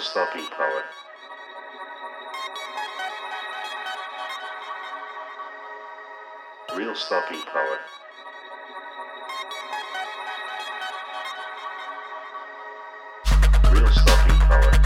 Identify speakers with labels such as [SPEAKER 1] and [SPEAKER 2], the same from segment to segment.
[SPEAKER 1] stopping power. Real stopping power. Real stopping power.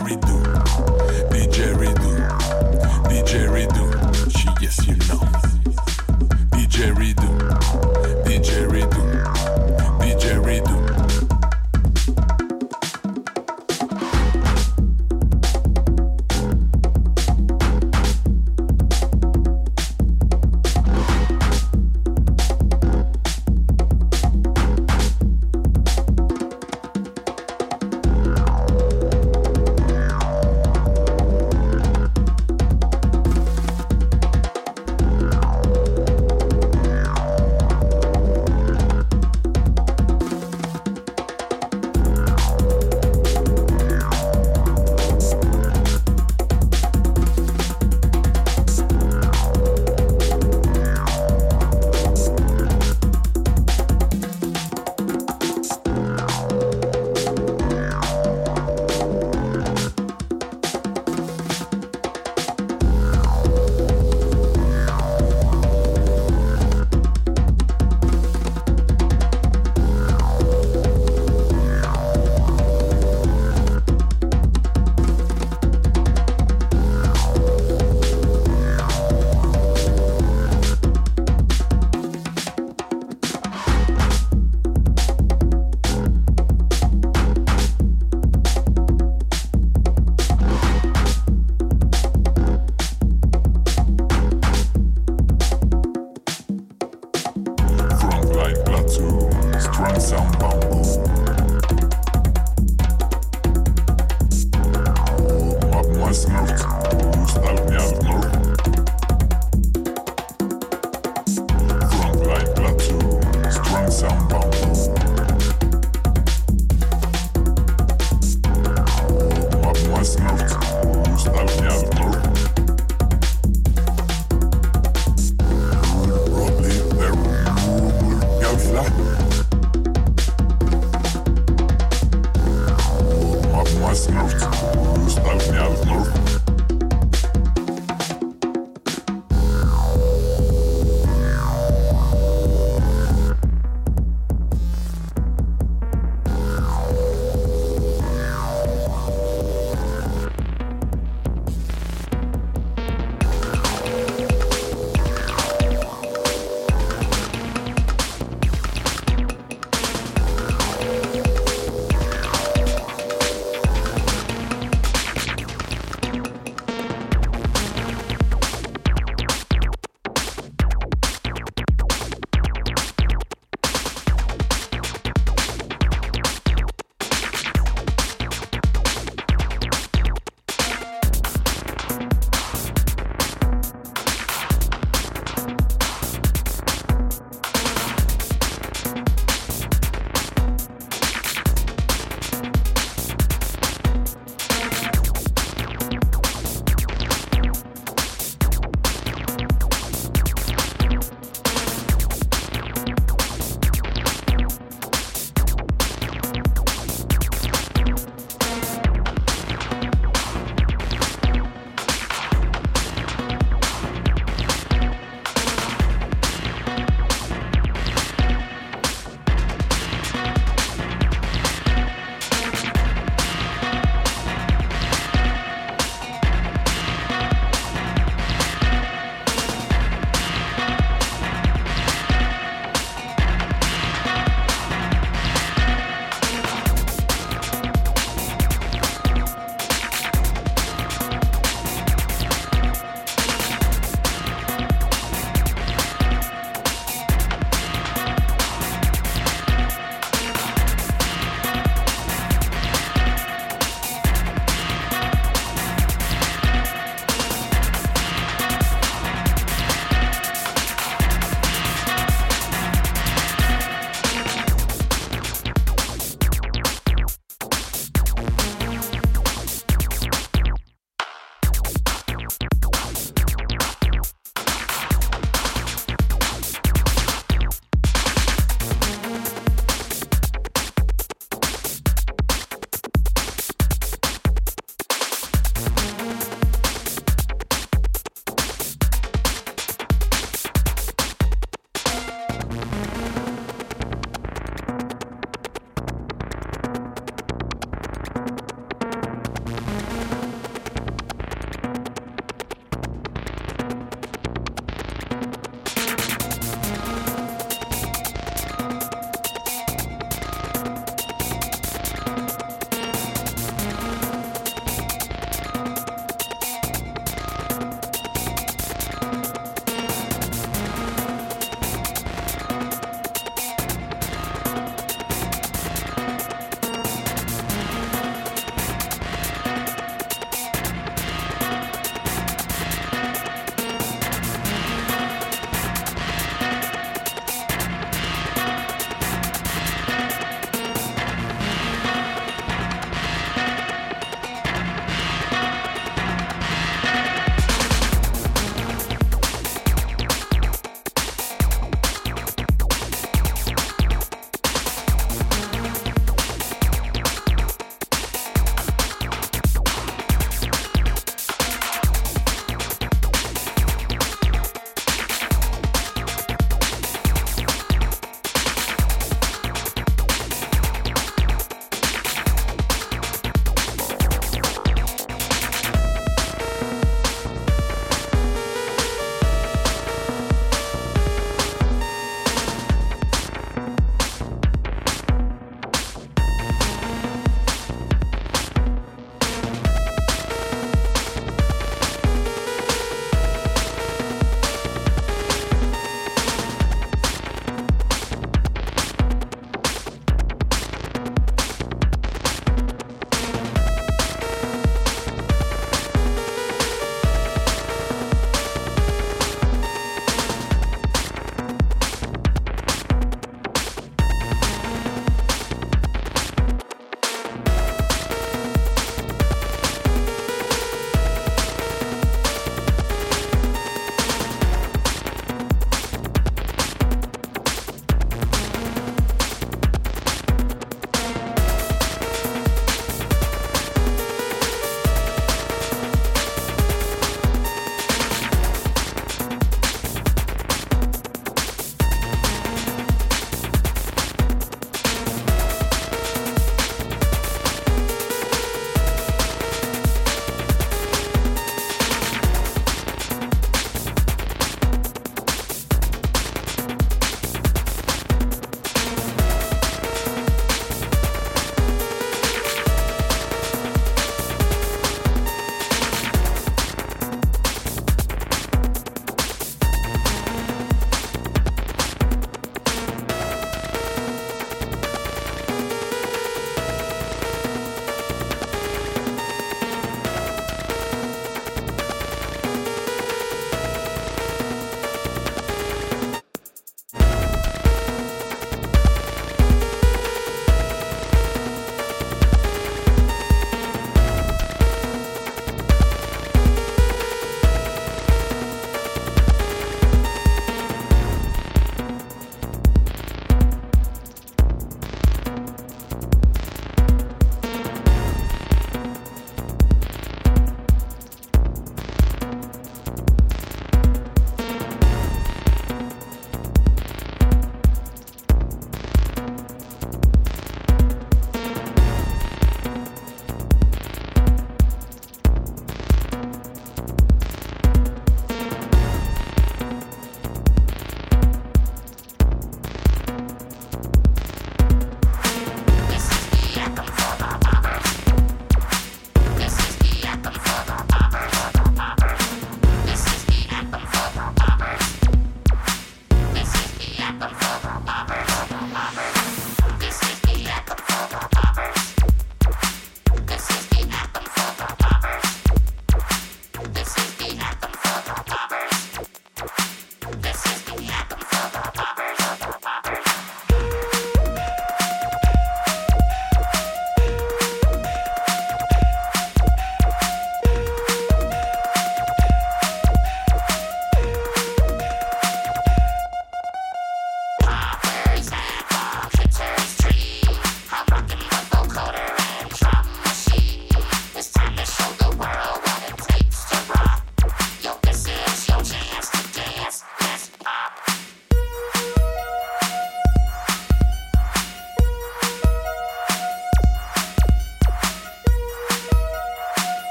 [SPEAKER 2] Why